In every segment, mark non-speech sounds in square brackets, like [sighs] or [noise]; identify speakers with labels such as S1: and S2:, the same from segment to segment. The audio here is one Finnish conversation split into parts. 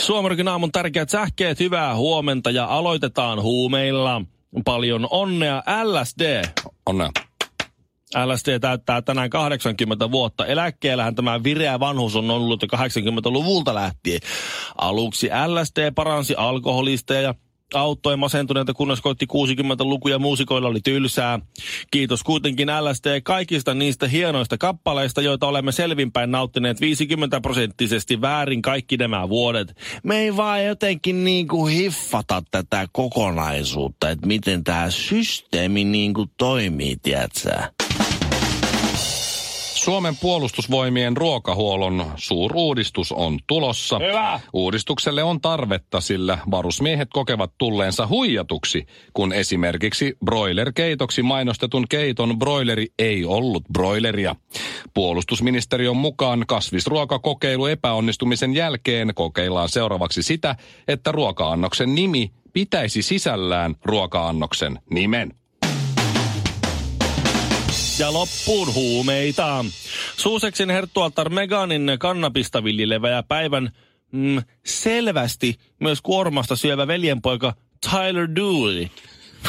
S1: Suomarikin aamun tärkeät sähkeet, hyvää huomenta ja aloitetaan huumeilla. Paljon onnea LSD.
S2: Onnea.
S1: LSD täyttää tänään 80 vuotta. Eläkkeellähän tämä vireä vanhus on ollut jo 80-luvulta lähtien. Aluksi LSD paransi alkoholista ja auttoi masentuneita, kunnes koitti 60-lukuja muusikoilla oli tylsää. Kiitos kuitenkin LSD kaikista niistä hienoista kappaleista, joita olemme selvinpäin nauttineet 50 prosenttisesti väärin kaikki nämä vuodet. Me ei vaan jotenkin niinku hiffata tätä kokonaisuutta, että miten tämä systeemi niinku toimii, tiedätkö?
S2: Suomen puolustusvoimien ruokahuollon suuruudistus on tulossa.
S1: Hyvä.
S2: Uudistukselle on tarvetta, sillä varusmiehet kokevat tulleensa huijatuksi, kun esimerkiksi broilerkeitoksi mainostetun keiton broileri ei ollut broileria. Puolustusministeriön mukaan kasvisruokakokeilu epäonnistumisen jälkeen kokeillaan seuraavaksi sitä, että ruoka-annoksen nimi pitäisi sisällään ruoka-annoksen nimen.
S1: Ja loppuun huumeita. Suuseksin herttualtar Meganin kannabista viljelevä päivän mm, selvästi myös kuormasta syövä veljenpoika Tyler Dooley.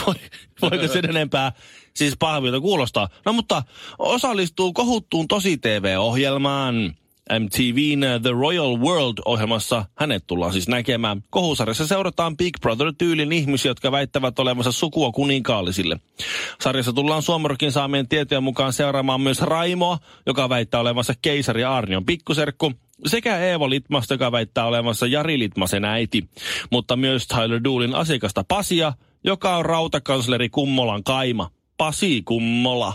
S1: Voi, voiko sen enempää siis pahvilta kuulostaa? No mutta osallistuu kohuttuun tosi TV-ohjelmaan. MTVn The Royal World-ohjelmassa hänet tullaan siis näkemään. Kohusarjassa seurataan Big Brother-tyylin ihmisiä, jotka väittävät olevansa sukua kuninkaallisille. Sarjassa tullaan Suomerokin saamien tietojen mukaan seuraamaan myös Raimoa, joka väittää olevansa keisari Arnion pikkuserkku, sekä Eevo Litmasta, joka väittää olevansa Jari Litmasen äiti, mutta myös Tyler Doolin asiakasta Pasia, joka on rautakansleri Kummolan kaima. Pasi Kummola.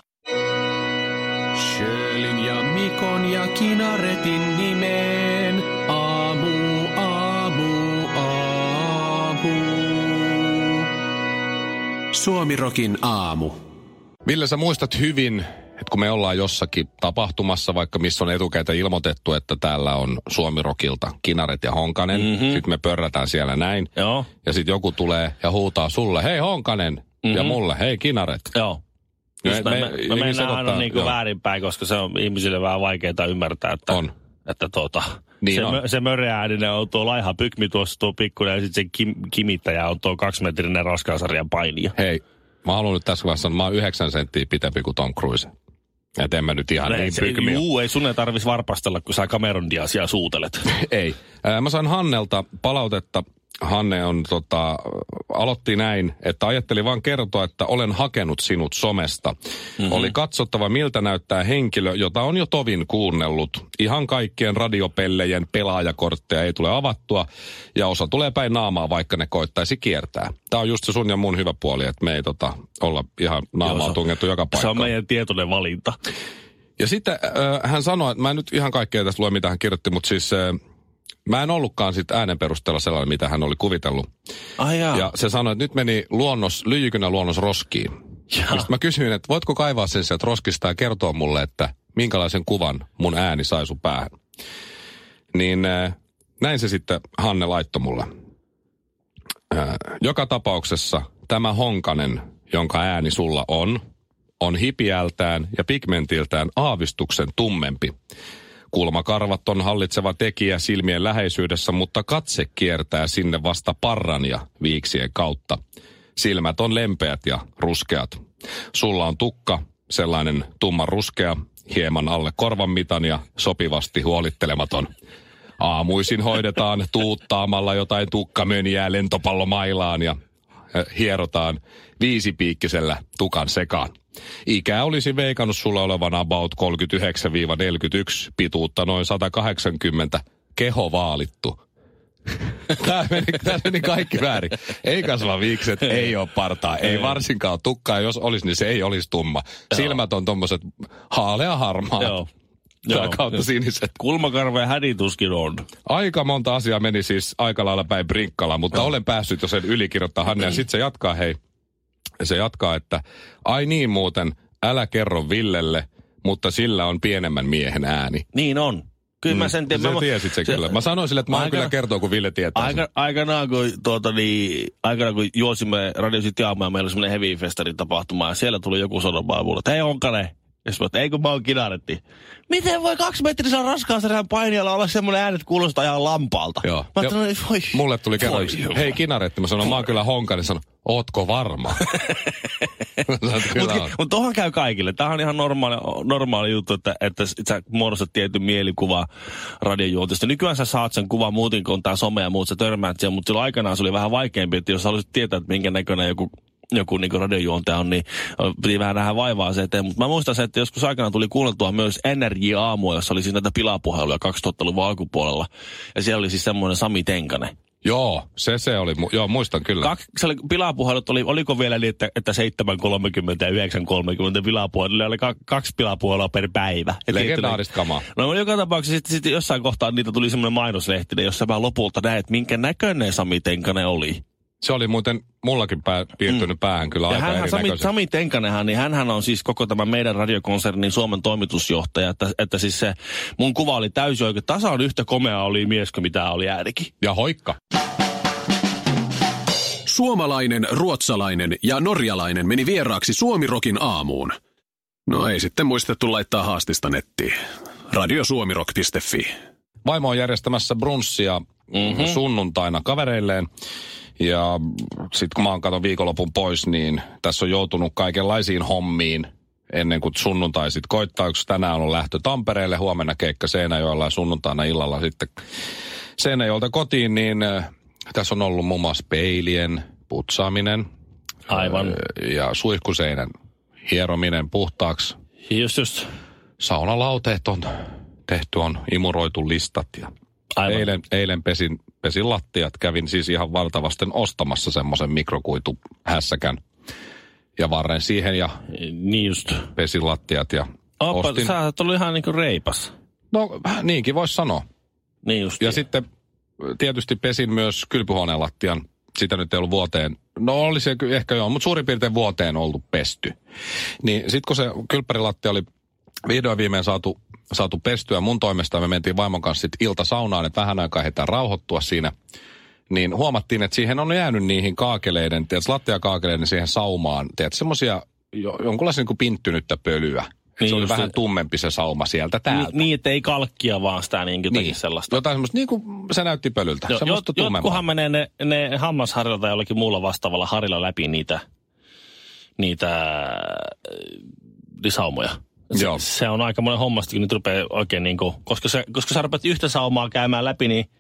S3: Ja Kinaretin nimeen. Aamu, aamu, aamu. Suomirokin aamu.
S2: Ville, sä muistat hyvin, että kun me ollaan jossakin tapahtumassa, vaikka missä on etukäteen ilmoitettu, että täällä on Suomirokilta Kinaret ja Honkanen.
S1: Mhm.
S2: Mm-hmm. Sitten me pörrätään siellä näin.
S1: Joo,
S2: Ja sitten joku tulee ja huutaa sulle, hei Honkanen. Mm-hmm. Ja
S1: Mhm.
S2: mulle, hei Kinaret.
S1: joo.
S2: Me-
S1: Just
S2: me-
S1: me, me, me
S2: jengi
S1: mennään aina niin kuin väärinpäin, koska se on ihmisille vähän vaikeaa ymmärtää, että,
S2: On.
S1: että tuota,
S2: Niin
S1: se,
S2: on.
S1: mö, se möreääninen on tuo laiha pykmi tuossa tuo pikkuinen ja sitten se kim, kimittäjä on tuo kaksimetrinen raskaasarjan painija.
S2: Hei, mä haluan nyt tässä vaiheessa sanoa, mä oon yhdeksän senttiä pitempi kuin Tom Cruise. Et en mä nyt ihan
S1: Ei,
S2: niin
S1: se,
S2: pykmi ole.
S1: juu, ei sun ei tarvis varpastella, kun sä Cameron Diazia suutelet. [laughs]
S2: Ei. Mä sain Hannelta palautetta. Hanne on tota, aloitti näin, että ajatteli vaan kertoa, että olen hakenut sinut somesta. Mm-hmm. Oli katsottava, miltä näyttää henkilö, jota on jo tovin kuunnellut. Ihan kaikkien radiopellejen pelaajakortteja ei tule avattua, ja osa tulee päin naamaa, vaikka ne koittaisi kiertää. Tämä on just se sun ja mun hyvä puoli, että me ei tota, olla ihan naamaa
S1: Joo, se-
S2: tungettu joka
S1: Se
S2: paikkaan.
S1: on meidän tietoinen valinta.
S2: Ja sitten äh, hän sanoi, että mä en nyt ihan kaikkea tästä lue, mitä hän kirjoitti, mutta siis äh, mä en ollutkaan sitten äänen perusteella sellainen, mitä hän oli kuvitellut.
S1: Ai jaa.
S2: Ja se sanoi, että nyt meni luonnos, lyijykynä luonnos roskiin. Sitten mä kysyin, että voitko kaivaa sen sieltä roskista ja kertoa mulle, että minkälaisen kuvan mun ääni sai sun päähän. Niin äh, näin se sitten Hanne laittoi mulle. Äh, joka tapauksessa tämä Honkanen, jonka ääni sulla on, on hipiältään ja pigmentiltään aavistuksen tummempi. Kulmakarvat on hallitseva tekijä silmien läheisyydessä, mutta katse kiertää sinne vasta parran ja viiksien kautta. Silmät on lempeät ja ruskeat. Sulla on tukka, sellainen tumman ruskea, hieman alle korvan mitan ja sopivasti huolittelematon. Aamuisin hoidetaan tuuttaamalla jotain tukkamöniää lentopallomailaan ja äh, hierotaan viisipiikkisellä tukan sekaan. Ikä olisi veikannut sulla olevan about 39-41, pituutta noin 180, keho vaalittu. [laughs] Tämä meni, tämä meni kaikki väärin. Ei kasva viikset, ei ole partaa, ei varsinkaan tukkaa. Jos olisi, niin se ei olisi tumma. Silmät on tommoset haalea harmaa.
S1: Joo. Joo,
S2: kautta
S1: joo.
S2: siniset.
S1: Kulmakarva ja hädituskin on.
S2: Aika monta asiaa meni siis aika lailla päin brinkkala, mutta olen päässyt jo sen ylikirjoittaa Hanne. Ja [clears throat] sitten se jatkaa, hei, se jatkaa, että ai niin muuten, älä kerro Villelle, mutta sillä on pienemmän miehen ääni.
S1: Niin on. Kyllä mä sen tiedän.
S2: Sä
S1: Mä-
S2: tiesit sen
S1: se-
S2: kyllä. Mä sanoin sille, että mä
S1: Aika-
S2: aika, kyllä kertoa, kun Ville tietää sen.
S1: Aika, aikanaan, kun, tuota, niin, aikanaan, kun juosimme Radio City aamuja, meillä oli semmoinen heavy festarin tapahtuma, ja siellä tuli joku sanomaan mulle, että hei Onkanen. Ja sitten että ei kun mä oon kinaretti. Miten voi kaksi metrisen raskaasarjan painijalla olla semmoinen äänet kuulostaa ihan lampaalta?
S2: Joo.
S1: Mä
S2: Ja
S1: ajattelin, voi,
S2: Mulle tuli kerran hei kinaretti, mä sanoin, mä oon kyllä honka, niin sanon, ootko varma? [laughs]
S1: Mutta mut tohan käy kaikille. Tämä on ihan normaali, normaali juttu, että, että sä muodostat tietyn mielikuva radiojuontista. Nykyään sä saat sen kuvan muuten, kun on tää some ja muut, sä törmäät siihen, mutta silloin aikanaan se oli vähän vaikeampi, että jos haluaisit tietää, että minkä näköinen joku joku niin radiojuontaja on, niin piti vähän nähdä vaivaa se eteen. Mutta mä muistan se, että joskus aikana tuli kuunneltua myös NRJ-aamua, jossa oli siis näitä pilapuheluja 2000-luvun alkupuolella. Ja siellä oli siis semmoinen Sami Tenkanen.
S2: Joo, se se oli, mu- joo muistan kyllä.
S1: Kaksi, oli, pilapuhelut oli, oliko vielä niin, että, että 7.30 ja 9.30 pilapuheluja, oli ka, kaksi pilapuhelua per päivä.
S2: Legendaarista kamaa.
S1: No joka tapauksessa sitten, sitten jossain kohtaa niitä tuli semmoinen mainoslehtinen, jossa mä lopulta näin, että minkä näköinen Sami Tenkanen oli.
S2: Se oli muuten mullakin pää, piirtynyt päähän kyllä
S1: Ja
S2: aika
S1: hänhän, Sami. Sami Tenkanenhan, niin hänhän on siis koko tämän meidän radiokonsernin Suomen toimitusjohtaja, että, että siis se mun kuva oli täysin oikein. Tasan yhtä komea oli mies kuin mitä oli äänikin.
S2: Ja hoikka.
S3: Suomalainen, ruotsalainen ja norjalainen meni vieraaksi Suomirokin aamuun. No ei sitten muistettu laittaa haastista nettiin. Radiosuomirock.fi.
S2: Vaimo on järjestämässä brunssia mm-hmm. sunnuntaina kavereilleen. Ja sitten kun mä oon katon viikonlopun pois, niin tässä on joutunut kaikenlaisiin hommiin ennen kuin sunnuntai sitten koittaa. Kun tänään on lähtö Tampereelle, huomenna keikka Seinäjoella ja sunnuntaina illalla sitten Seinäjoelta kotiin, niin äh, tässä on ollut muun muassa peilien putsaaminen
S1: Aivan.
S2: äh, ja suihkuseinän hierominen puhtaaksi.
S1: Just just.
S2: Saunalauteet on tehty, on imuroitu listat ja
S1: Aivan.
S2: Eilen, eilen pesin, pesin lattiat. Kävin siis ihan valtavasten ostamassa semmoisen mikrokuituhässäkän ja varren siihen ja
S1: Niin just.
S2: pesin lattiat ja
S1: Oppa,
S2: ostin.
S1: sä oot ollut ihan niinku reipas.
S2: No niinkin voisi sanoa.
S1: Niin just.
S2: Ja sitten tietysti pesin myös kylpyhuoneen lattian. Sitä nyt ei ollut vuoteen. No oli se ehkä joo, mutta suurin piirtein vuoteen ollut pesty. Niin sitten kun se kylppärilattia oli vihdoin viimein saatu, saatu pestyä mun toimesta, me mentiin vaimon kanssa sitten iltasaunaan, että vähän aikaa heitä rauhoittua siinä. Niin huomattiin, että siihen on jäänyt niihin kaakeleiden, tiedätkö, lattiakaakeleiden siihen saumaan, tiedätkö, semmoisia jo, jonkunlaisia niin kuin pinttynyttä pölyä.
S1: Niin
S2: se oli vähän tummempi se sauma sieltä täältä.
S1: Niin, niin, että ei kalkkia vaan sitä niin jotenkin sellaista.
S2: Jotain semmoista, niin kuin se näytti pölyltä.
S1: Jo, jot,
S2: tummempaa.
S1: jotkuhan menee ne, ne hammasharjalla tai jollakin muulla vastaavalla harilla läpi niitä, niitä äh, saumoja. Se,
S2: Joo.
S1: se on aika monen hommasta, kun nyt rupeaa oikein niin kuin, koska, se, koska sä rupeat yhtä saumaa käymään läpi, niin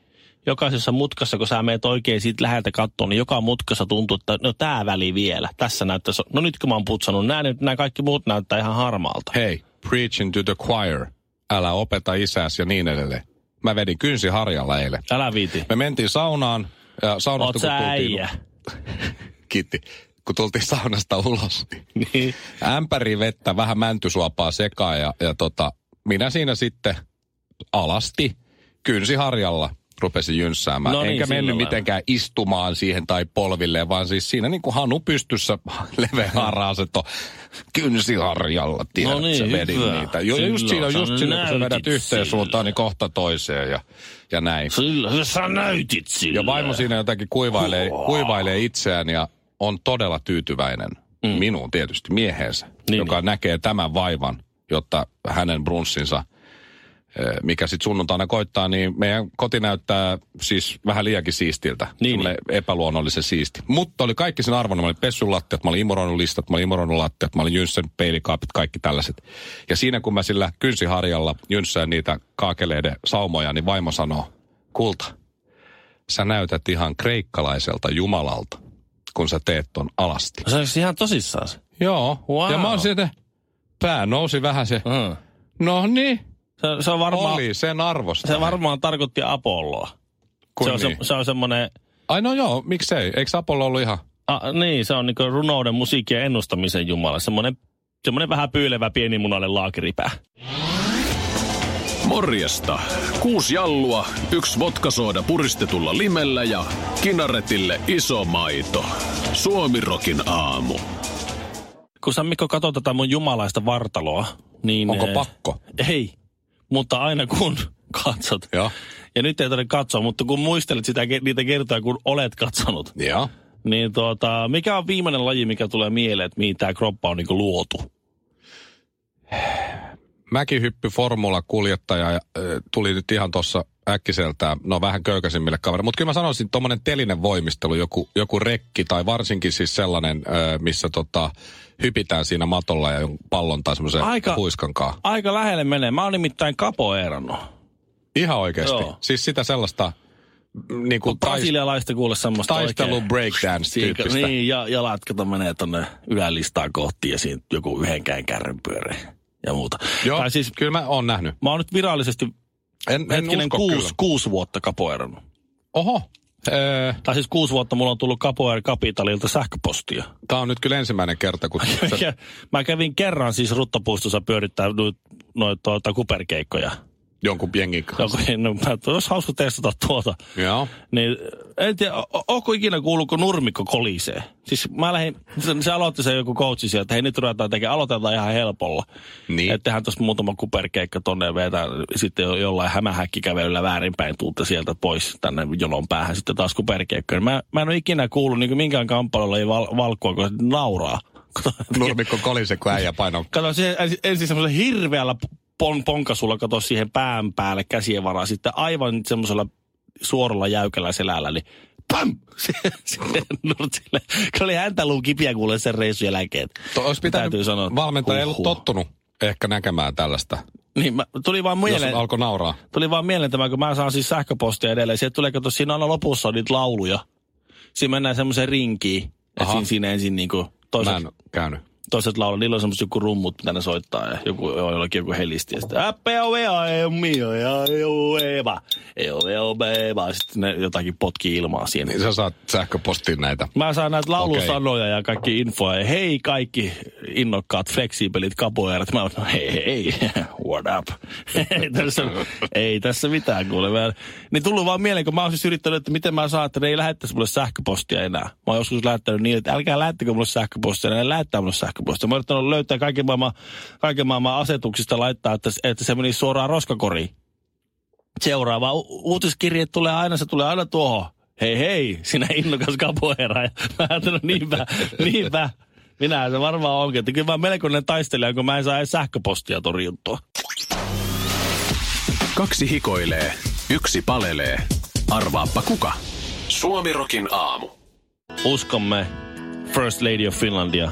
S1: jokaisessa mutkassa, kun sä meet oikein siitä läheltä kattoon, niin joka mutkassa tuntuu, että no tää väli vielä. Tässä näyttäisi, no nyt kun mä oon putsannut, nämä, nyt, nämä kaikki muut näyttää ihan harmaalta.
S2: Hei, preaching to the choir. Älä opeta isäs ja niin edelleen. Mä vedin kynsi harjalla eilen.
S1: Älä viiti.
S2: Me mentiin saunaan ja saunasta
S1: Oot sä äijä.
S2: Kiitti. Kun tultiin saunasta ulos, niin [laughs]
S1: Niin.
S2: ämpäri vettä, vähän mäntysuopaa sekaan ja, ja tota, minä siinä sitten alasti kynsiharjalla rupesin jynssäämään.
S1: No niin,
S2: Enkä mennyt
S1: lailla.
S2: mitenkään istumaan siihen tai polvilleen, vaan siis siinä niin kuin hanu pystyssä [laughs] leveä haraset on kynsiharjalla, tiedätkö,
S1: No niin,
S2: vedin
S1: hyvä.
S2: niitä. Jo, ja just
S1: Silloin
S2: siinä, just siinä, kun sä vedät yhteen suuntaan, niin kohta toiseen ja, ja näin.
S1: Sillä, sä näytit sillä.
S2: Ja vaimo siinä jotenkin kuivailee, kuivailee itseään ja on todella tyytyväinen mm. minuun tietysti mieheensä,
S1: Niin,
S2: joka niin. näkee tämän vaivan, jotta hänen brunssinsa, eh, mikä sitten sunnuntaina koittaa, niin meidän koti näyttää siis vähän liiankin siistiltä.
S1: Niin,
S2: Niin, epäluonnollisen siisti. Mutta oli kaikki sen arvon. Mä olin pessyt lattiat, mä olin imuroinut listat, mä olin imuroinut lattiat, mä olin jynssännyt peilikaapit, kaikki tällaiset. Ja siinä kun mä sillä kynsiharjalla jynssään niitä kaakeleiden saumoja, niin vaimo sanoo, kulta, sä näytät ihan kreikkalaiselta jumalalta, kun sä teet ton alasti.
S1: Se olisi ihan tosissaan se.
S2: Joo.
S1: Wow.
S2: Ja mä oon sieltä, pää nousi vähän se,
S1: Mm.
S2: no niin,
S1: Se, se, on varmaan,
S2: oli sen arvosta.
S1: se varmaan tarkoitti Apolloa.
S2: Kun
S1: Se on,
S2: niin.
S1: se, se on semmoinen,
S2: Ai no joo, miksei? Eikö Apollo ollut ihan...
S1: a, niin se on niin runouden, musiikin ja ennustamisen jumala. Semmoinen, semmoinen vähän pyylevä pienimunainen laakiripää.
S3: Morjesta. Kuusi jallua, yksi vodkasooda puristetulla limellä ja kinaretille iso maito. Suomirokin aamu.
S1: Kun sä Mikko katsot tätä mun jumalaista vartaloa, niin...
S2: Onko
S1: eh,
S2: pakko?
S1: Ei, mutta aina kun [laughs] katsot.
S2: Joo.
S1: Ja nyt ei tarvitse katsoa, mutta kun muistelet sitä, niitä kertoja, kun olet katsonut,
S2: Joo.
S1: niin tuota, mikä on viimeinen laji, mikä tulee mieleen, että mihin tämä kroppa on niin luotu? [sighs]
S2: Mäkihyppy formula-kuljettaja äh, tuli nyt ihan tuossa äkkiseltään, no vähän köykäisimmille kavereille. Mutta kyllä mä sanoisin, tuommoinen telinen voimistelu, joku, joku rekki tai varsinkin siis sellainen, missä tota, hypitään siinä matolla ja pallon tai semmoisen
S1: Aika-
S2: huiskankaa.
S1: Aika lähelle menee. Mä oon nimittäin kapoeerannut.
S2: Ihan oikeasti.
S1: Joo.
S2: Siis sitä sellaista mm, niin kuin tais,
S1: Brasilialaista kuule semmoista
S2: taistelu breakdance-tyyppistä.
S1: Niin, ja jalat kato menee tonne ylälistaan kohti ja siinä joku yhdenkään kärryn pyörii ja muuta.
S2: Joo,
S1: Tai siis
S2: kyllä mä oon nähnyt.
S1: mä oon nyt virallisesti
S2: En, en
S1: hetkinen
S2: usko
S1: kuusi,
S2: kyllä.
S1: kuusi vuotta kapoerannut.
S2: Oho. Öö,
S1: Tai siis kuusi vuotta mulla on tullut Capoeira Capitalilta sähköpostia.
S2: Tämä on nyt kyllä ensimmäinen kerta, kun... [laughs] sä-
S1: mä kävin kerran siis Ruttapuistossa pyörittää noita noit, tuota, kuperkeikkoja.
S2: Jonkun jengin kanssa.
S1: Joku, [laughs] no, mä- olisi hauska testata tuota.
S2: Joo.
S1: Niin, en tiedä, o- onko ikinä kuullut, kun nurmikko kolisee? Siis mä lähdin, se, se aloitti se joku coachi sieltä, että hei nyt ruvetaan tekemään, aloitetaan ihan helpolla.
S2: Niin.
S1: Että tehdään tuossa muutama kuperkeikka tonne ja vetää sitten jo- jollain hämähäkkikävelyllä väärinpäin tuutte sieltä pois tänne jonon päähän sitten taas kuperkeikka. Mä, mä en ole ikinä kuullut niin minkään kamppailulla ei val, valkkua, kun nauraa. [laughs]
S2: Nurmikko kolise, kun äijä painoi.
S1: Kato, se ensin, semmoisella hirveällä pon, ponkasulla, kato siihen pään päälle käsien varaan, sitten aivan semmoisella suoralla jäykällä selällä, niin pam! [laughs] Nurtsille. Oli häntä luu kipiä kuulee sen reissun jälkeen.
S2: To, olisi pitänyt
S1: Täytyy sanoa,
S2: valmentaja ei ollut tottunut ehkä näkemään tällaista,
S1: Niin, mä, tuli vaan
S2: jos
S1: mieleen,
S2: alkoi nauraa.
S1: tuli vaan mieleen tämä, kun mä saan siis sähköpostia edelleen. Sieltä tulee, kato, siinä aina lopussa on niitä lauluja. Siinä mennään semmoiseen rinkiin. Että siinä, siinä ensin niinku
S2: Mä
S1: toiset,
S2: en käynyt.
S1: Toiset laulaa, niillä on semmoiset joku rummut, mitä ne soittaa. Ja joku, jollakin joku helisti. Ja sitten, "Appea vea, ei mio, ja eu eva, eu eu beba. Sitten ne jotakin potkii ilmaa siinä.
S2: Niin sä saat sähköpostiin näitä.
S1: Mä saan näitä laulusanoja ja kaikki infoa. Ja hei kaikki innokkaat, fleksiipelit kapoerat. Mä oon, hei hei, what up? [laughs] ei, tässä, ei tässä mitään kuule. Mä, niin tullut vaan mieleen, kun mä oon siis yrittänyt, että miten mä saan, että ne ei lähettäisi mulle sähköpostia enää. Mä oon joskus lähettänyt niin, että älkää lähettäkö mulle sähköpostia, ne lähettää mulle sähköpostia. Mä oon yrittänyt löytää kaiken maailman, kaiken maailman asetuksista laittaa, että, että se menisi suoraan roskakoriin seuraava u- uutiskirje tulee aina, se tulee aina tuohon. Hei hei, sinä innokas kapoeera. Ja mä ajattelin, niinpä, niinpä. Minä se varmaan onkin. Että kyllä mä melkoinen taistelija, kun mä en saa edes sähköpostia torjuttua.
S3: Kaksi hikoilee, yksi palelee. Arvaappa kuka? Suomirokin aamu.
S1: Uskomme First Lady of Finlandia,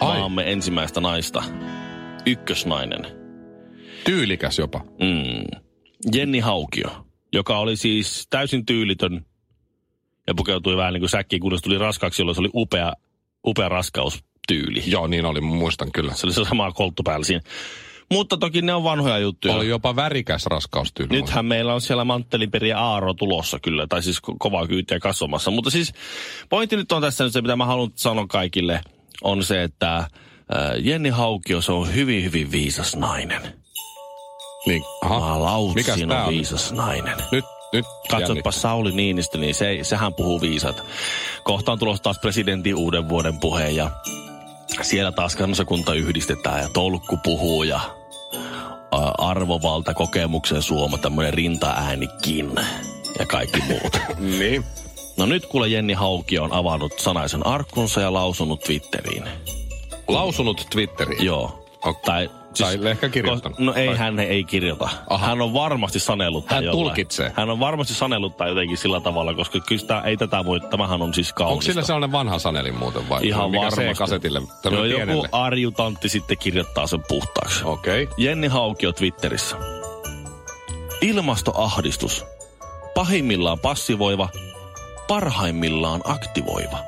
S2: Ai.
S1: maamme ensimmäistä naista. Ykkösnainen.
S2: Tyylikäs jopa.
S1: Mm. Jenni Haukio, joka oli siis täysin tyylitön ja pukeutui vähän niin kuin säkkiin, kunnes tuli raskaaksi, jolloin se oli upea, upea raskaustyyli.
S2: Joo, niin oli, muistan kyllä.
S1: Se oli se sama kolttu päällä siinä. Mutta toki ne on vanhoja juttuja.
S2: Oli jopa värikäs raskaustyyli.
S1: Nythän meillä on siellä Manttelinperi Aaro tulossa kyllä, tai siis ko- kovaa kyytiä kasvamassa. Mutta siis pointti nyt on tässä nyt se, mitä mä haluan sanoa kaikille, on se, että äh, Jenni Haukio, se on hyvin, hyvin viisas nainen.
S2: Niin, aha. Mikäs
S1: on
S2: on?
S1: viisas nainen.
S2: Nyt, nyt
S1: Katsotpa Sauli Niinistö, niin se, sehän puhuu viisat. Kohta on tulossa taas presidentin uuden vuoden puhe ja siellä taas kansakunta yhdistetään ja tolkku puhuu ja ä, arvovalta, kokemuksen suoma, tämmöinen rintaäänikin ja kaikki muut. [laughs]
S2: Niin.
S1: No nyt kuule Jenni Hauki on avannut sanaisen arkkunsa ja lausunut Twitteriin.
S2: Lausunut Twitteriin.
S1: Joo.
S2: Ok.
S1: Tai,
S2: Tai ehkä kirjoittanut.
S1: No ei,
S2: Tai-
S1: hän ei kirjoita.
S2: Aha.
S1: Hän on varmasti sanellut tai
S2: Hän
S1: jollain.
S2: tulkitsee.
S1: Hän on varmasti sanellut tai jotenkin sillä tavalla, koska kyllä sitä, ei tätä voi, tämähän on siis kaunista.
S2: Onko sillä sellainen vanha sanelin muuten vai?
S1: Ihan
S2: mikä
S1: varmasti.
S2: C-kasetille?
S1: Joo,
S2: Tämmöinen
S1: joku arjutantti sitten kirjoittaa sen puhtaaksi.
S2: Okei. Okay.
S1: Jenni Haukio Twitterissä. Ilmastoahdistus. Pahimmillaan passivoiva, parhaimmillaan aktivoiva.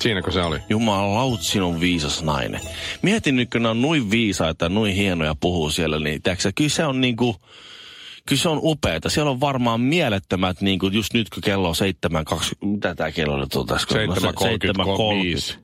S2: Siinäkö se oli?
S1: Jumalaut, sinun viisas nainen. Mietin nyt, kun ne on noin viisaita ja noin hienoja puhuu siellä, niin kyllä se on niinku, kyllä se on upeeta. Siellä on varmaan mielettömät, niin kuin just nyt kun kello on 7.20, mitä tämä kello nyt on tässä?
S2: 7.35.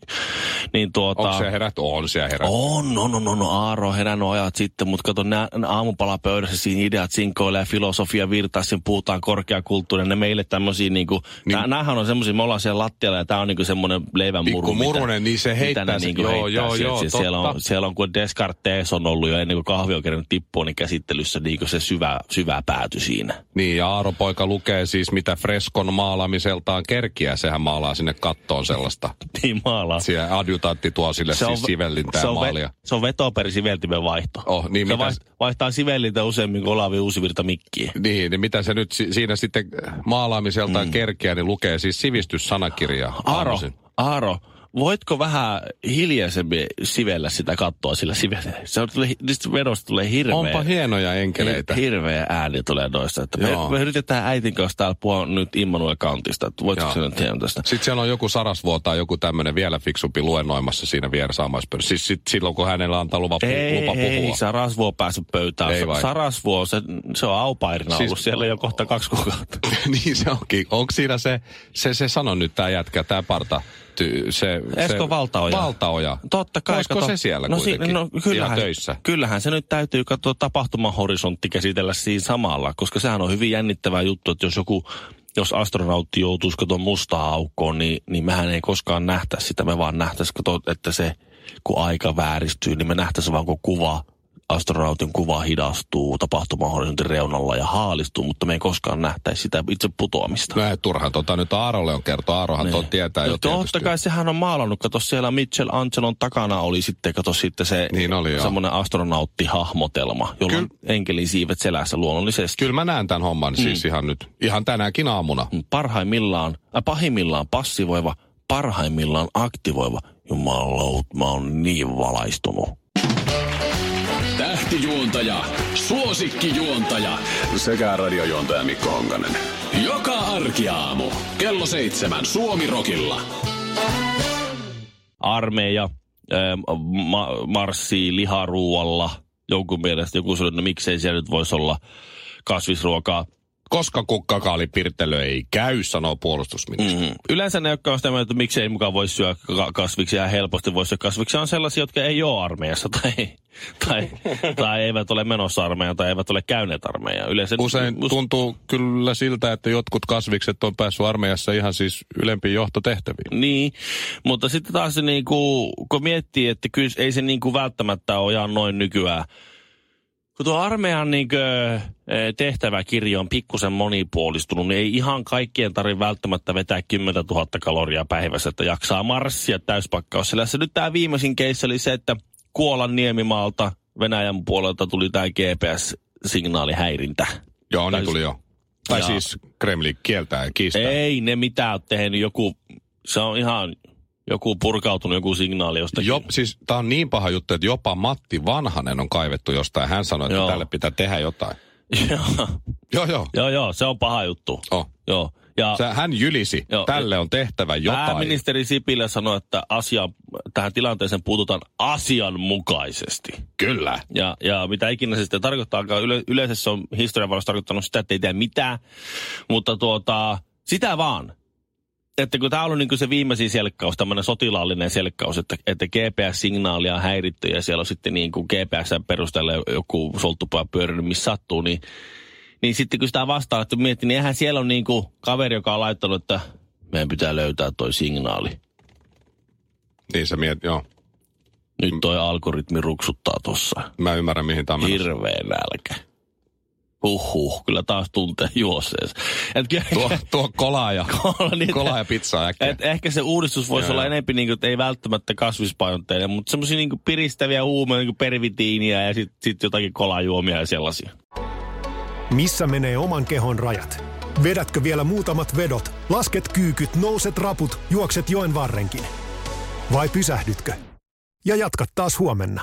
S1: Niin tuota...
S2: Onko se herät? On se herät.
S1: On, no, no, no, no, Aaro on herännyt ajat sitten, mutta kato, nää, aamupalapöydässä siinä ideat sinkoilee, filosofia virtaa, siinä puhutaan korkeakulttuuria, ne meille tämmöisiä niinku, niin, nää, näähän on semmoisia, me ollaan siellä lattialla ja tää on niinku semmoinen leivän muru.
S2: Pikku murunen, niin se heittää
S1: mitä ne
S2: se-
S1: niinku
S2: joo,
S1: heittää
S2: joo, joo,
S1: Siis siellä, on, siellä on, kun Descartes on ollut jo ennen kuin kahvi on kerännyt tippua, niin käsittelyssä niinku se syvä, syvä pääty siinä.
S2: Niin, ja Aaro poika lukee siis mitä freskon maalaamiseltaan kerkiä. Sehän maalaa sinne kattoon sellaista.
S1: Niin maalaa.
S2: Siellä adjutantti tuo sille siis sivellintää
S1: se on,
S2: maalia.
S1: se on vetoperi siveltimen vaihto.
S2: Oh, niin
S1: se
S2: mitä-
S1: vaihtaa, vaihtaa sivellintä useammin kuin Olavi Uusivirta mikkiä.
S2: Niin, niin mitä se nyt si- siinä sitten maalaamiseltaan mm. kerkiä, niin lukee siis sivistyssanakirjaa.
S1: Aaro. Aaro, voitko vähän hiljaisemmin sivellä sitä kattoa sillä sivellä? Se on, tulee, niistä vedosta tulee hirveä.
S2: Onpa hienoja enkeleitä.
S1: Hirveä ääni tulee noista. Että me,
S2: Joo.
S1: me, yritetään äitin kanssa täällä puhua nyt Immanuel Kantista. Että voitko nyt hieman tästä?
S2: Sitten siellä on joku Sarasvuo tai joku tämmöinen vielä fiksumpi luennoimassa siinä vieressä aamaispöydässä. Siis sit, silloin, kun hänellä antaa lupa, pu-
S1: Ei,
S2: lupa puhua.
S1: ei, Sarasvuo on päässyt pöytään.
S2: Ei vai?
S1: Sarasvuo, se, se on aupairina
S2: Siis-
S1: ollut siellä jo kohta kaksi kuukautta. [laughs]
S2: niin se onkin. Onko siinä se, se, se sano nyt tämä jätkä, tämä parta? Ty, se,
S1: Esko
S2: se,
S1: Valtaoja.
S2: Valtaoja.
S1: Totta kai.
S2: Olisiko
S1: kato.
S2: se siellä
S1: no,
S2: kuitenkin?
S1: no, kyllähän,
S2: töissä.
S1: Kyllähän se nyt täytyy katsoa tapahtumahorisontti käsitellä siinä samalla, koska sehän on hyvin jännittävä juttu, että jos joku jos astronautti joutuisi katsomaan mustaa aukkoon, niin, niin mehän ei koskaan nähtäisi sitä. Me vaan nähtäisi, kato, että se, kun aika vääristyy, niin me nähtäisi vaan, kun kuva, astronautin kuva hidastuu tapahtumahorisontin reunalla ja haalistuu, mutta me ei koskaan nähtäisi sitä itse putoamista.
S2: No ei turha, tota nyt Aarolle on kertoa. Aarohan niin. tietää jo
S1: No, Totta
S2: tietysti.
S1: kai sehän on maalannut. Kato siellä Angelon takana oli sitten, kato sitten se
S2: Niin oli,
S1: semmoinen astronauttihahmotelma, jolla on enkelin siivet selässä luonnollisesti.
S2: Kyllä mä näen tämän homman mm. siis ihan nyt, ihan tänäänkin aamuna.
S1: Parhaimmillaan, äh, pahimmillaan passivoiva, parhaimmillaan aktivoiva. Jumalaut, mä oon niin valaistunut.
S3: Tähtijuontaja, suosikkijuontaja sekä radiojuontaja Mikko Honkanen. Joka arkiaamu kello seitsemän Suomirokilla.
S1: Armeija äh, ma- marssii liharuualla. Jonkun mielestä joku sanoi, että no miksei siellä nyt voisi olla kasvisruokaa.
S2: Koska kukkakaali pirtelö ei käy, sanoo puolustusministeri.
S1: Mm. Yleensä ne, jotka on sitä mieltä, että miksei mukaan voisi syödä ka- kasviksia ja helposti voisi syödä kasviksia, on sellaisia, jotka ei ole armeijassa [laughs] tai, tai, tai eivät ole menossa armeijaan tai eivät ole käyneet armeijaan. Yleensä,
S2: Usein
S1: mus-
S2: tuntuu kyllä siltä, että jotkut kasvikset on päässyt armeijassa ihan siis ylempiin johtotehtäviin.
S1: Niin, mutta sitten taas se niinku, kun miettii, että kyllä ei se niinku välttämättä ole ihan noin nykyään. Kun tuo armeijan niinku, eh, tehtäväkirjo on pikkusen monipuolistunut, niin ei ihan kaikkien tarvitse välttämättä vetää 10 000 kaloria päivässä, että jaksaa marssia täyspakkaus. Se nyt tämä viimeisin keissi oli se, että Kuolan Niemimaalta Venäjän puolelta tuli tämä GPS-signaalihäirintä.
S2: Joo,
S1: Tai-
S2: niin tuli jo. Tai
S1: Ja-
S2: siis Kremli kieltää ja kiistää.
S1: Ei ne mitään ole tehnyt. Joku, se on ihan joku purkautunut joku signaali jostakin.
S2: Jo, siis tämä on niin paha juttu, että jopa Matti Vanhanen on kaivettu jostain. Hän sanoi, että
S1: Joo.
S2: tälle pitää tehdä jotain.
S1: Joo,
S2: Joo, joo.
S1: joo, se on paha juttu.
S2: Oh.
S1: Joo. Ja
S2: Se, hän jylisi,
S1: Joo.
S2: tälle on tehtävä jotain.
S1: pääministeri Sipilä sanoi, että asia, tähän tilanteeseen puututaan asianmukaisesti.
S2: Kyllä.
S1: Ja, ja mitä ikinä se sitten tarkoittaakaan, yle, yleensä se on historian tarkoittanut sitä, että ei tee mitään. Mutta tuota, sitä vaan. Että kun tämä on niin se viimeisin selkkaus, tämmöinen sotilaallinen selkkaus, että, että GPS-signaalia on häiritty ja siellä on sitten niin kuin GPS perusteella joku solttupaa pyörinyt, missä sattuu, niin, niin sitten kun sitä vastaan, että miettii, niin eihän siellä on niin kuin kaveri, joka on laittanut, että meidän pitää löytää toi signaali.
S2: Niin se miet, joo.
S1: Nyt toi algoritmi ruksuttaa tossa.
S2: Mä ymmärrän, mihin tämä on.
S1: Hirveä nälkä. Huhhuh, kyllä taas tuntee. [laughs] Et, ky-
S2: Tuo, tuo kolaa ja, [laughs]
S1: Kola, niin,
S2: kolaa ja pizzaa äkkiä.
S1: et ehkä se uudistus voisi
S2: Joo,
S1: olla enempi, niin kuin, että ei välttämättä kasvispainotteinen, mutta semmoisia niin piristäviä huumeja, niin kuin pervitiiniä ja sitten sit jotakin kolajuomia ja sellaisia.
S4: Missä menee oman kehon rajat? Vedätkö vielä muutamat vedot, lasket kyykyt, nouset raput, juokset joen varrenkin? Vai pysähdytkö? Ja jatkat taas huomenna.